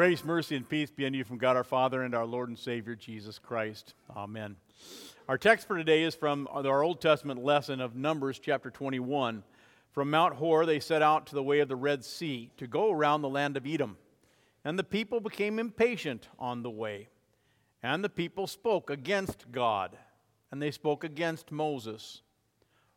Grace, mercy, and peace be unto you from God our Father and our Lord and Savior Jesus Christ. Amen. Our text for today is from our Old Testament lesson of Numbers chapter 21. From Mount Hor they set out to the way of the Red Sea to go around the land of Edom. And the people became impatient on the way. And the people spoke against God, and they spoke against Moses.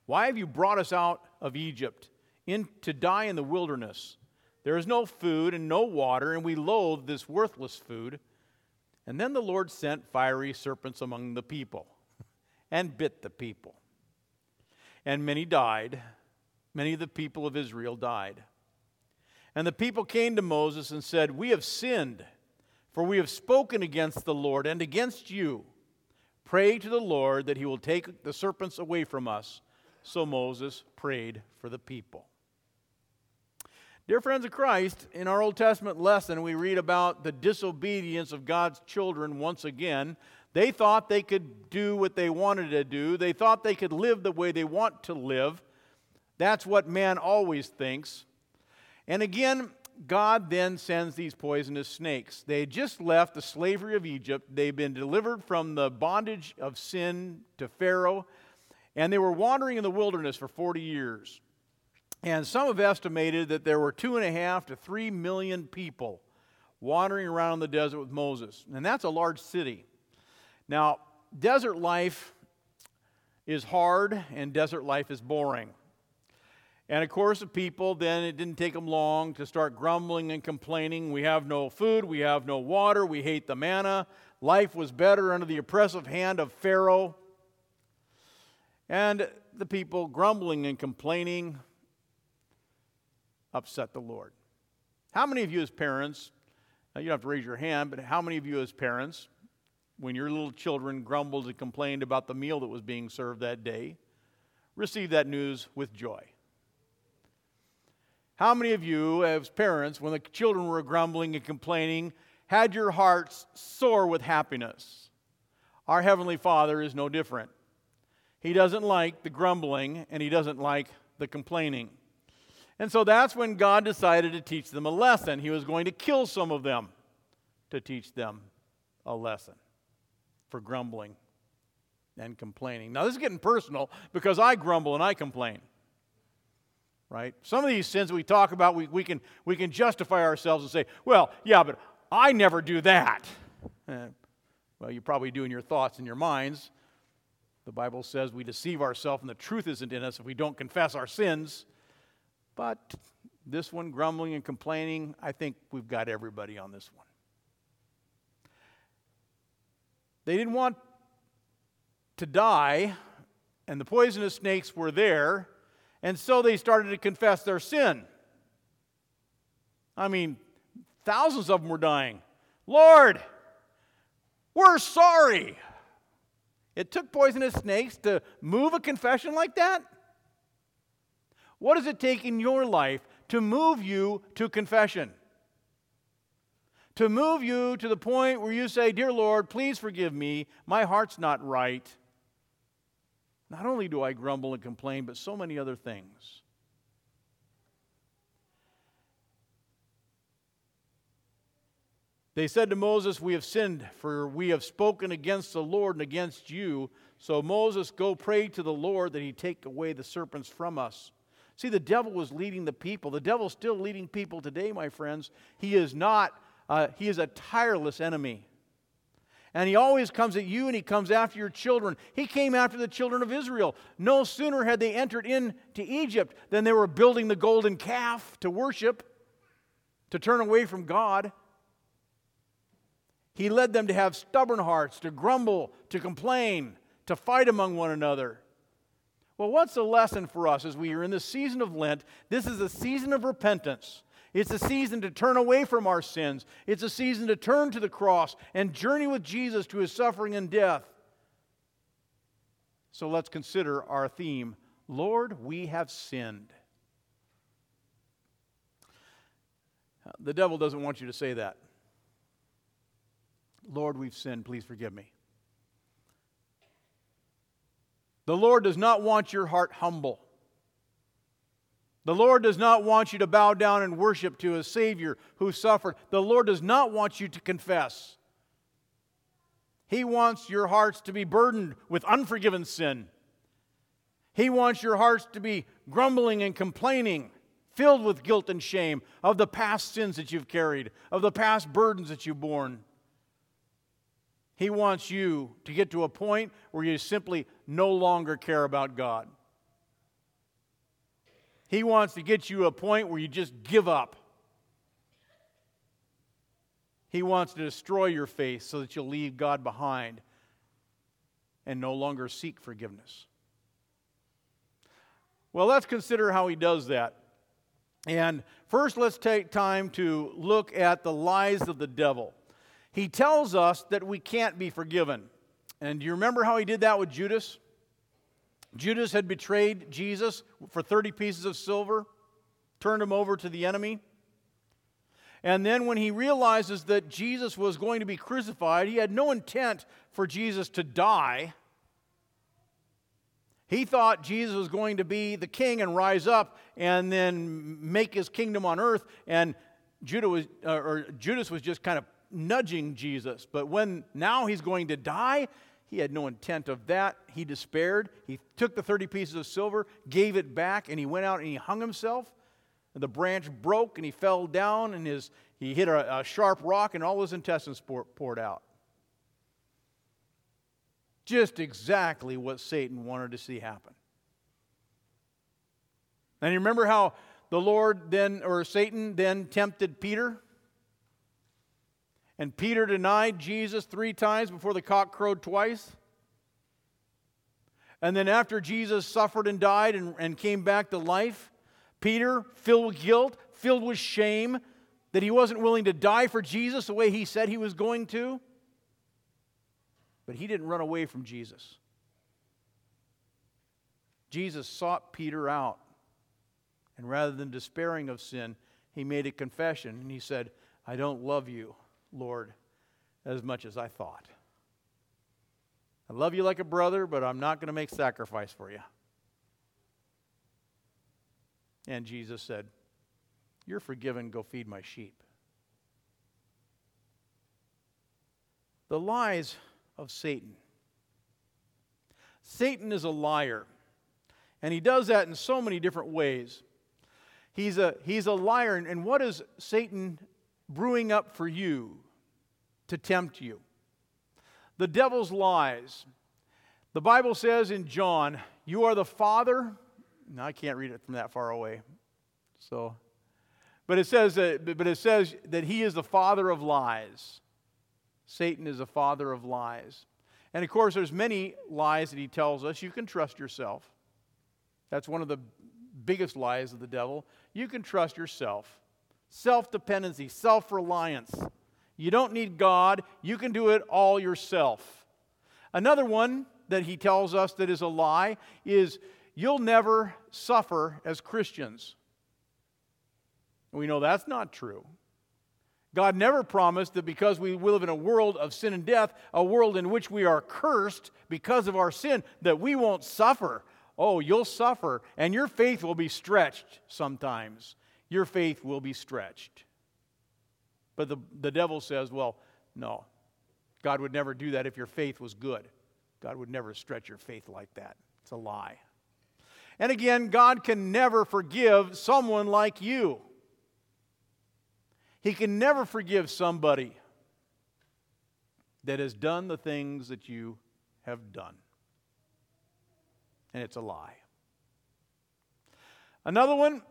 Why have you brought us out of Egypt in, to die in the wilderness? There is no food and no water, and we loathe this worthless food. And then the Lord sent fiery serpents among the people and bit the people. And many died. Many of the people of Israel died. And the people came to Moses and said, We have sinned, for we have spoken against the Lord and against you. Pray to the Lord that he will take the serpents away from us. So Moses prayed for the people. Dear friends of Christ, in our Old Testament lesson, we read about the disobedience of God's children once again. They thought they could do what they wanted to do, they thought they could live the way they want to live. That's what man always thinks. And again, God then sends these poisonous snakes. They had just left the slavery of Egypt. They'd been delivered from the bondage of sin to Pharaoh, and they were wandering in the wilderness for 40 years. And some have estimated that there were two and a half to three million people wandering around the desert with Moses. And that's a large city. Now, desert life is hard and desert life is boring. And of course, the people then, it didn't take them long to start grumbling and complaining. We have no food, we have no water, we hate the manna. Life was better under the oppressive hand of Pharaoh. And the people grumbling and complaining upset the Lord. How many of you, as parents, you don't have to raise your hand, but how many of you, as parents, when your little children grumbled and complained about the meal that was being served that day, received that news with joy? How many of you, as parents, when the children were grumbling and complaining, had your hearts soar with happiness? Our Heavenly Father is no different. He doesn't like the grumbling and He doesn't like the complaining. And so that's when God decided to teach them a lesson. He was going to kill some of them to teach them a lesson for grumbling and complaining. Now, this is getting personal because I grumble and I complain. Right? Some of these sins we talk about, we, we, can, we can justify ourselves and say, well, yeah, but I never do that. Eh, well, you probably do in your thoughts and your minds. The Bible says we deceive ourselves and the truth isn't in us if we don't confess our sins. But this one, grumbling and complaining, I think we've got everybody on this one. They didn't want to die, and the poisonous snakes were there, and so they started to confess their sin. I mean, thousands of them were dying. Lord, we're sorry. It took poisonous snakes to move a confession like that? What does it take in your life to move you to confession? To move you to the point where you say, Dear Lord, please forgive me. My heart's not right. Not only do I grumble and complain, but so many other things. They said to Moses, We have sinned, for we have spoken against the Lord and against you. So Moses, go pray to the Lord that he take away the serpents from us. See, the devil was leading the people. The devil's still leading people today, my friends. He is not, uh, he is a tireless enemy. And he always comes at you and he comes after your children. He came after the children of Israel. No sooner had they entered into Egypt than they were building the golden calf to worship, to turn away from God. He led them to have stubborn hearts, to grumble, to complain, to fight among one another. Well, what's the lesson for us as we are in the season of Lent? This is a season of repentance. It's a season to turn away from our sins. It's a season to turn to the cross and journey with Jesus to his suffering and death. So let's consider our theme Lord, we have sinned. The devil doesn't want you to say that. Lord, we've sinned. Please forgive me. The Lord does not want your heart humble. The Lord does not want you to bow down and worship to a Savior who suffered. The Lord does not want you to confess. He wants your hearts to be burdened with unforgiven sin. He wants your hearts to be grumbling and complaining, filled with guilt and shame of the past sins that you've carried, of the past burdens that you've borne. He wants you to get to a point where you simply no longer care about God. He wants to get you a point where you just give up. He wants to destroy your faith so that you'll leave God behind and no longer seek forgiveness. Well, let's consider how he does that. And first, let's take time to look at the lies of the devil. He tells us that we can't be forgiven. And do you remember how he did that with Judas? Judas had betrayed Jesus for 30 pieces of silver, turned him over to the enemy. And then, when he realizes that Jesus was going to be crucified, he had no intent for Jesus to die. He thought Jesus was going to be the king and rise up and then make his kingdom on earth. And Judah was, uh, or Judas was just kind of nudging Jesus. But when now he's going to die, he had no intent of that. He despaired. He took the 30 pieces of silver, gave it back, and he went out and he hung himself. And the branch broke and he fell down and his, he hit a, a sharp rock and all his intestines pour, poured out. Just exactly what Satan wanted to see happen. And you remember how the Lord then, or Satan then tempted Peter? And Peter denied Jesus three times before the cock crowed twice. And then, after Jesus suffered and died and, and came back to life, Peter, filled with guilt, filled with shame that he wasn't willing to die for Jesus the way he said he was going to, but he didn't run away from Jesus. Jesus sought Peter out. And rather than despairing of sin, he made a confession and he said, I don't love you Lord, as much as I thought. I love you like a brother, but I'm not going to make sacrifice for you. And Jesus said, You're forgiven, go feed my sheep. The lies of Satan. Satan is a liar, and he does that in so many different ways. He's a, he's a liar, and what is Satan brewing up for you to tempt you. The devil's lies. The Bible says in John, You are the father. I can't read it from that far away. So, but it says that, but it says that he is the father of lies. Satan is the father of lies. And of course, there's many lies that he tells us. You can trust yourself. That's one of the biggest lies of the devil. You can trust yourself self dependency, self reliance. You don't need God, you can do it all yourself. Another one that he tells us that is a lie is you'll never suffer as Christians. We know that's not true. God never promised that because we live in a world of sin and death, a world in which we are cursed because of our sin, that we won't suffer. Oh, you'll suffer, and your faith will be stretched sometimes your faith will be stretched. But the, the devil says, well, no. God would never do that if your faith was good. God would never stretch your faith like that. It's a lie. And again, God can never forgive someone like you. He can never forgive somebody that has done the things that you have done. And it's a lie. Another one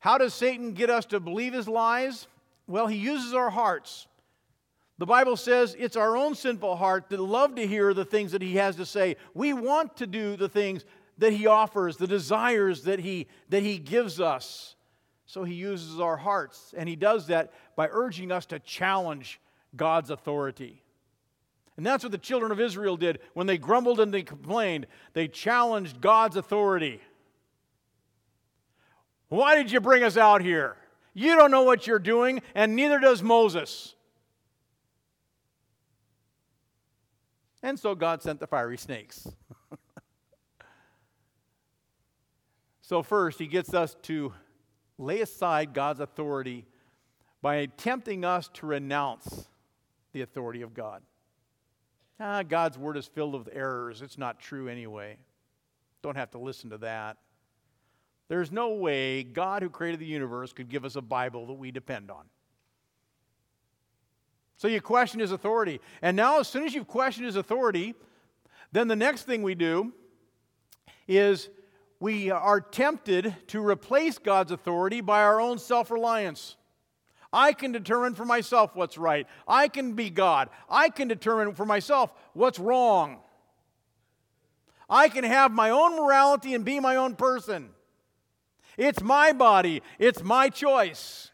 how does Satan get us to believe his lies? Well, he uses our hearts. The Bible says it's our own sinful heart that love to hear the things that he has to say. We want to do the things that he offers, the desires that he, that he gives us. So he uses our hearts, and he does that by urging us to challenge God's authority. And that's what the children of Israel did when they grumbled and they complained. They challenged God's authority. Why did you bring us out here? You don't know what you're doing, and neither does Moses. And so God sent the fiery snakes. So, first, he gets us to lay aside God's authority by tempting us to renounce the authority of God. Ah, God's word is filled with errors. It's not true anyway. Don't have to listen to that. There's no way God, who created the universe, could give us a Bible that we depend on. So you question his authority. And now, as soon as you've questioned his authority, then the next thing we do is we are tempted to replace God's authority by our own self reliance. I can determine for myself what's right. I can be God. I can determine for myself what's wrong. I can have my own morality and be my own person. It's my body, it's my choice.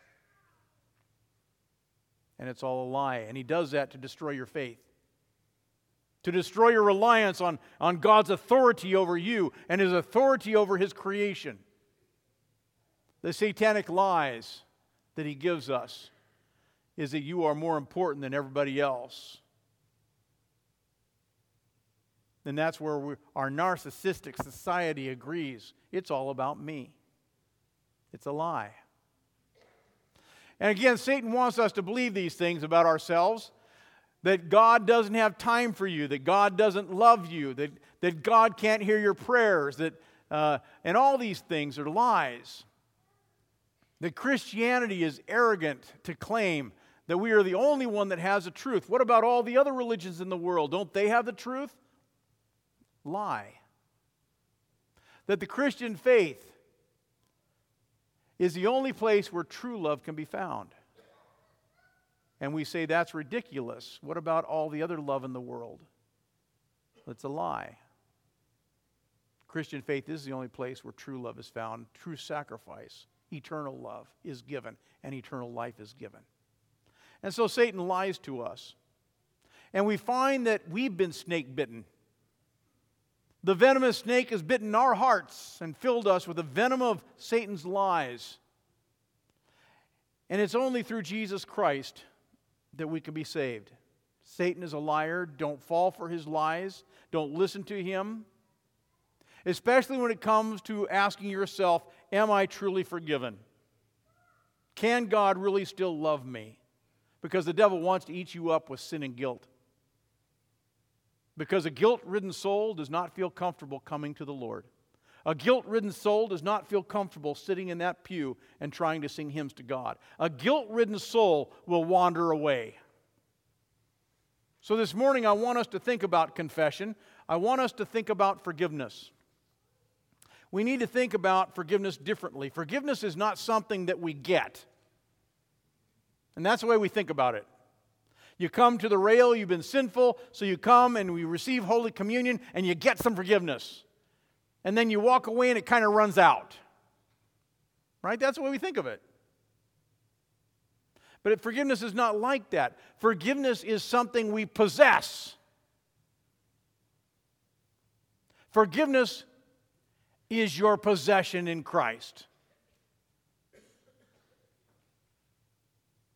And it's all a lie. And he does that to destroy your faith, to destroy your reliance on, on God's authority over you and his authority over his creation. The satanic lies that he gives us is that you are more important than everybody else. And that's where we, our narcissistic society agrees. It's all about me. It's a lie. And again, Satan wants us to believe these things about ourselves that God doesn't have time for you, that God doesn't love you, that, that God can't hear your prayers, that, uh, and all these things are lies. That Christianity is arrogant to claim that we are the only one that has the truth. What about all the other religions in the world? Don't they have the truth? Lie. That the Christian faith is the only place where true love can be found. And we say that's ridiculous. What about all the other love in the world? That's a lie. Christian faith is the only place where true love is found, true sacrifice, eternal love is given, and eternal life is given. And so Satan lies to us. And we find that we've been snake bitten. The venomous snake has bitten our hearts and filled us with the venom of Satan's lies. And it's only through Jesus Christ that we can be saved. Satan is a liar. Don't fall for his lies. Don't listen to him. Especially when it comes to asking yourself, Am I truly forgiven? Can God really still love me? Because the devil wants to eat you up with sin and guilt. Because a guilt ridden soul does not feel comfortable coming to the Lord. A guilt ridden soul does not feel comfortable sitting in that pew and trying to sing hymns to God. A guilt ridden soul will wander away. So, this morning, I want us to think about confession. I want us to think about forgiveness. We need to think about forgiveness differently. Forgiveness is not something that we get, and that's the way we think about it. You come to the rail, you've been sinful, so you come and we receive Holy Communion and you get some forgiveness. And then you walk away and it kind of runs out. Right? That's the way we think of it. But forgiveness is not like that. Forgiveness is something we possess. Forgiveness is your possession in Christ.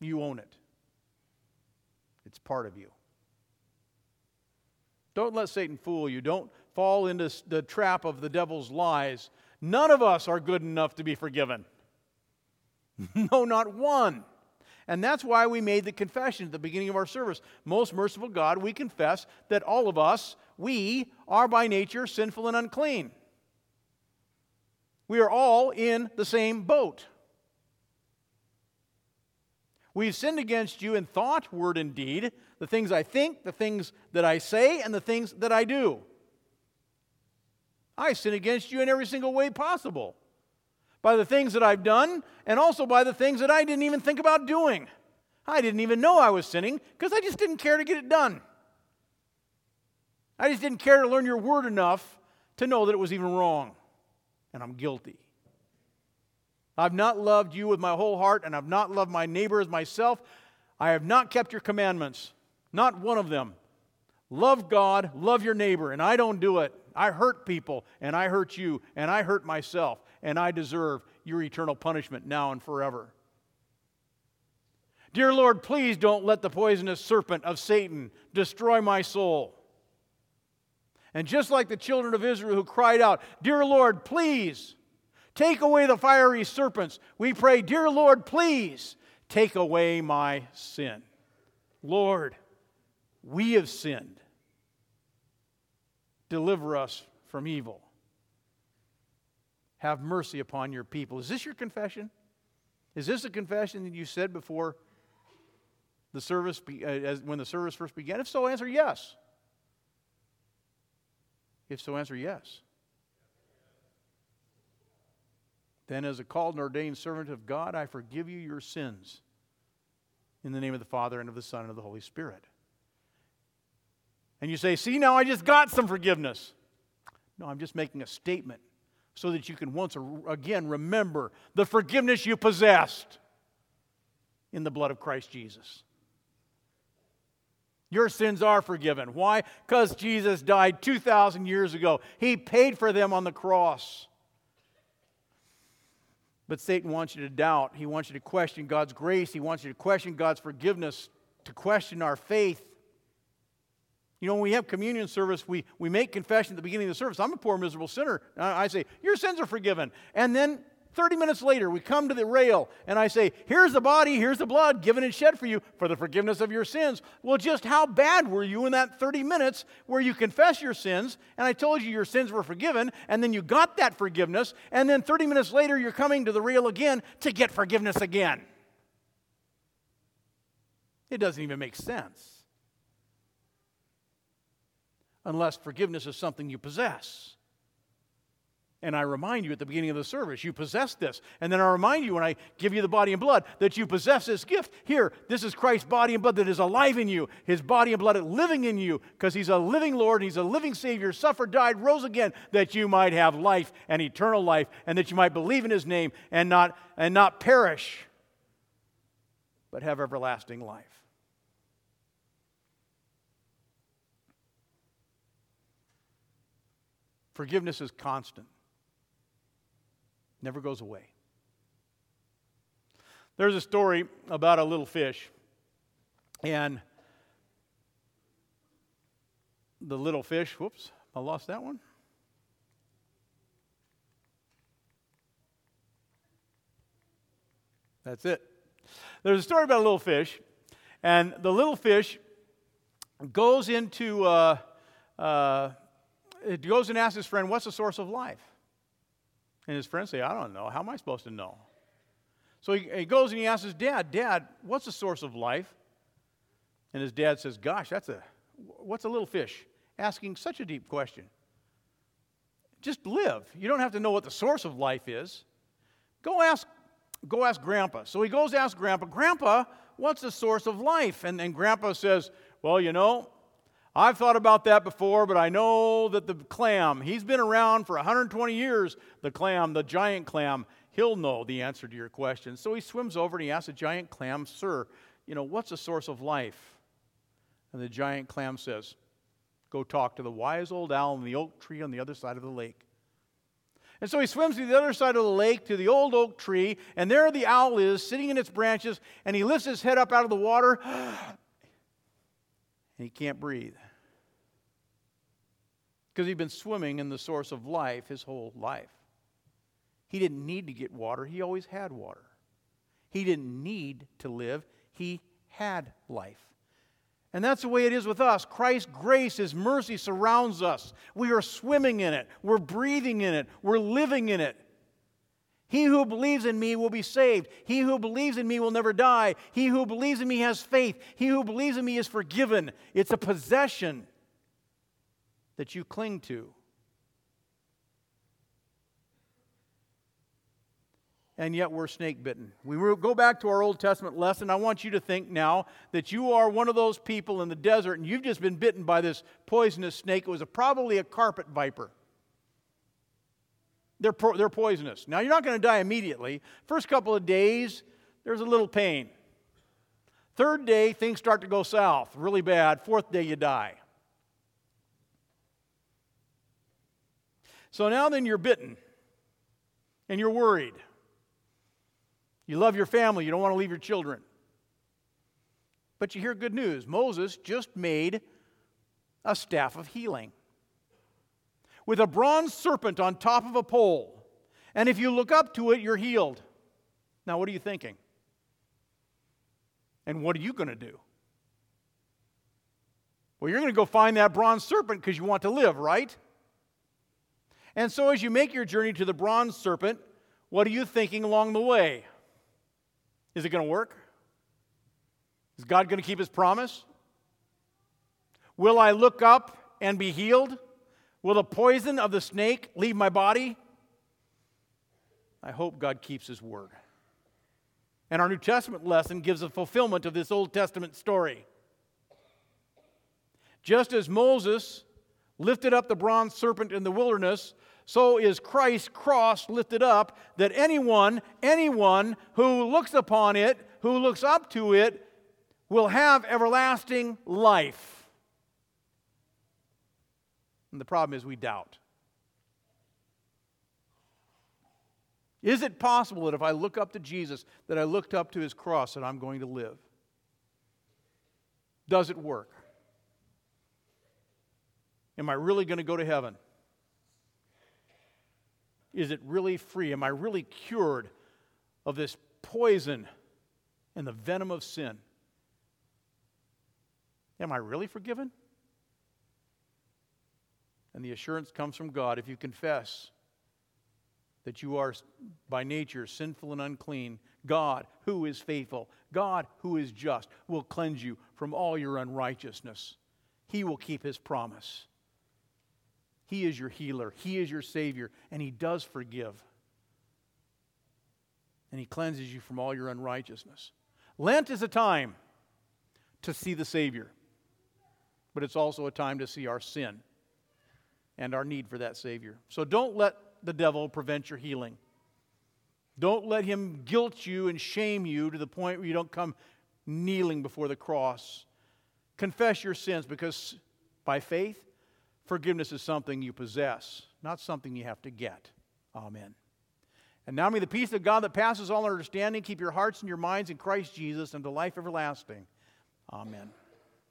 You own it. Part of you. Don't let Satan fool you. Don't fall into the trap of the devil's lies. None of us are good enough to be forgiven. no, not one. And that's why we made the confession at the beginning of our service. Most merciful God, we confess that all of us, we are by nature sinful and unclean. We are all in the same boat. We've sinned against you in thought, word, and deed, the things I think, the things that I say, and the things that I do. I sin against you in every single way possible by the things that I've done, and also by the things that I didn't even think about doing. I didn't even know I was sinning because I just didn't care to get it done. I just didn't care to learn your word enough to know that it was even wrong, and I'm guilty. I've not loved you with my whole heart, and I've not loved my neighbor as myself. I have not kept your commandments, not one of them. Love God, love your neighbor, and I don't do it. I hurt people, and I hurt you, and I hurt myself, and I deserve your eternal punishment now and forever. Dear Lord, please don't let the poisonous serpent of Satan destroy my soul. And just like the children of Israel who cried out, Dear Lord, please Take away the fiery serpents. We pray, Dear Lord, please take away my sin. Lord, we have sinned. Deliver us from evil. Have mercy upon your people. Is this your confession? Is this a confession that you said before the service, uh, as, when the service first began? If so, answer yes. If so, answer yes. Then, as a called and ordained servant of God, I forgive you your sins in the name of the Father and of the Son and of the Holy Spirit. And you say, See, now I just got some forgiveness. No, I'm just making a statement so that you can once again remember the forgiveness you possessed in the blood of Christ Jesus. Your sins are forgiven. Why? Because Jesus died 2,000 years ago. He paid for them on the cross. But Satan wants you to doubt. He wants you to question God's grace. He wants you to question God's forgiveness, to question our faith. You know, when we have communion service, we, we make confession at the beginning of the service. I'm a poor, miserable sinner. I say, Your sins are forgiven. And then 30 minutes later, we come to the rail and I say, Here's the body, here's the blood given and shed for you for the forgiveness of your sins. Well, just how bad were you in that 30 minutes where you confess your sins and I told you your sins were forgiven and then you got that forgiveness and then 30 minutes later you're coming to the rail again to get forgiveness again? It doesn't even make sense unless forgiveness is something you possess. And I remind you at the beginning of the service, you possess this. And then I remind you when I give you the body and blood that you possess this gift. Here, this is Christ's body and blood that is alive in you, his body and blood living in you, because he's a living Lord, and he's a living Savior, suffered, died, rose again, that you might have life and eternal life, and that you might believe in his name and not, and not perish, but have everlasting life. Forgiveness is constant, never goes away. There's a story about a little fish, and the little fish, whoops, I lost that one. That's it. There's a story about a little fish, and the little fish goes into uh, uh, it goes and asks his friend, What's the source of life? And his friends say, I don't know. How am I supposed to know? So he, he goes and he asks his dad, Dad, what's the source of life? And his dad says, Gosh, that's a what's a little fish? Asking such a deep question. Just live. You don't have to know what the source of life is. Go ask, go ask Grandpa. So he goes ask Grandpa, Grandpa, what's the source of life? And, and Grandpa says, Well, you know, I've thought about that before, but I know that the clam, he's been around for 120 years, the clam, the giant clam, he'll know the answer to your question. So he swims over and he asks the giant clam, Sir, you know, what's the source of life? And the giant clam says, Go talk to the wise old owl in the oak tree on the other side of the lake. And so he swims to the other side of the lake to the old oak tree, and there the owl is sitting in its branches, and he lifts his head up out of the water, and he can't breathe because he'd been swimming in the source of life his whole life. He didn't need to get water, he always had water. He didn't need to live, he had life. And that's the way it is with us. Christ's grace, His mercy surrounds us. We are swimming in it, we're breathing in it, we're living in it. He who believes in me will be saved. He who believes in me will never die. He who believes in me has faith. He who believes in me is forgiven. It's a possession that you cling to. and yet we're snake bitten. We go back to our Old Testament lesson. I want you to think now that you are one of those people in the desert and you've just been bitten by this poisonous snake. It was a, probably a carpet viper. They're, they're poisonous. Now, you're not going to die immediately. First couple of days, there's a little pain. Third day, things start to go south, really bad. Fourth day, you die. So now then you're bitten and you're worried. You love your family, you don't want to leave your children. But you hear good news. Moses just made a staff of healing with a bronze serpent on top of a pole. And if you look up to it, you're healed. Now, what are you thinking? And what are you going to do? Well, you're going to go find that bronze serpent because you want to live, right? And so, as you make your journey to the bronze serpent, what are you thinking along the way? Is it going to work? Is God going to keep his promise? Will I look up and be healed? Will the poison of the snake leave my body? I hope God keeps his word. And our New Testament lesson gives a fulfillment of this Old Testament story. Just as Moses lifted up the bronze serpent in the wilderness, so is Christ's cross lifted up that anyone, anyone who looks upon it, who looks up to it, will have everlasting life. And the problem is we doubt. Is it possible that if I look up to Jesus, that I looked up to his cross, that I'm going to live? Does it work? Am I really going to go to heaven? Is it really free? Am I really cured of this poison and the venom of sin? Am I really forgiven? And the assurance comes from God if you confess that you are by nature sinful and unclean. God, who is faithful, God, who is just, will cleanse you from all your unrighteousness. He will keep his promise. He is your healer, He is your Savior, and He does forgive. And He cleanses you from all your unrighteousness. Lent is a time to see the Savior, but it's also a time to see our sin and our need for that Savior. So don't let the devil prevent your healing. Don't let him guilt you and shame you to the point where you don't come kneeling before the cross. Confess your sins because by faith, Forgiveness is something you possess, not something you have to get. Amen. And now may the peace of God that passes all understanding keep your hearts and your minds in Christ Jesus unto life everlasting. Amen.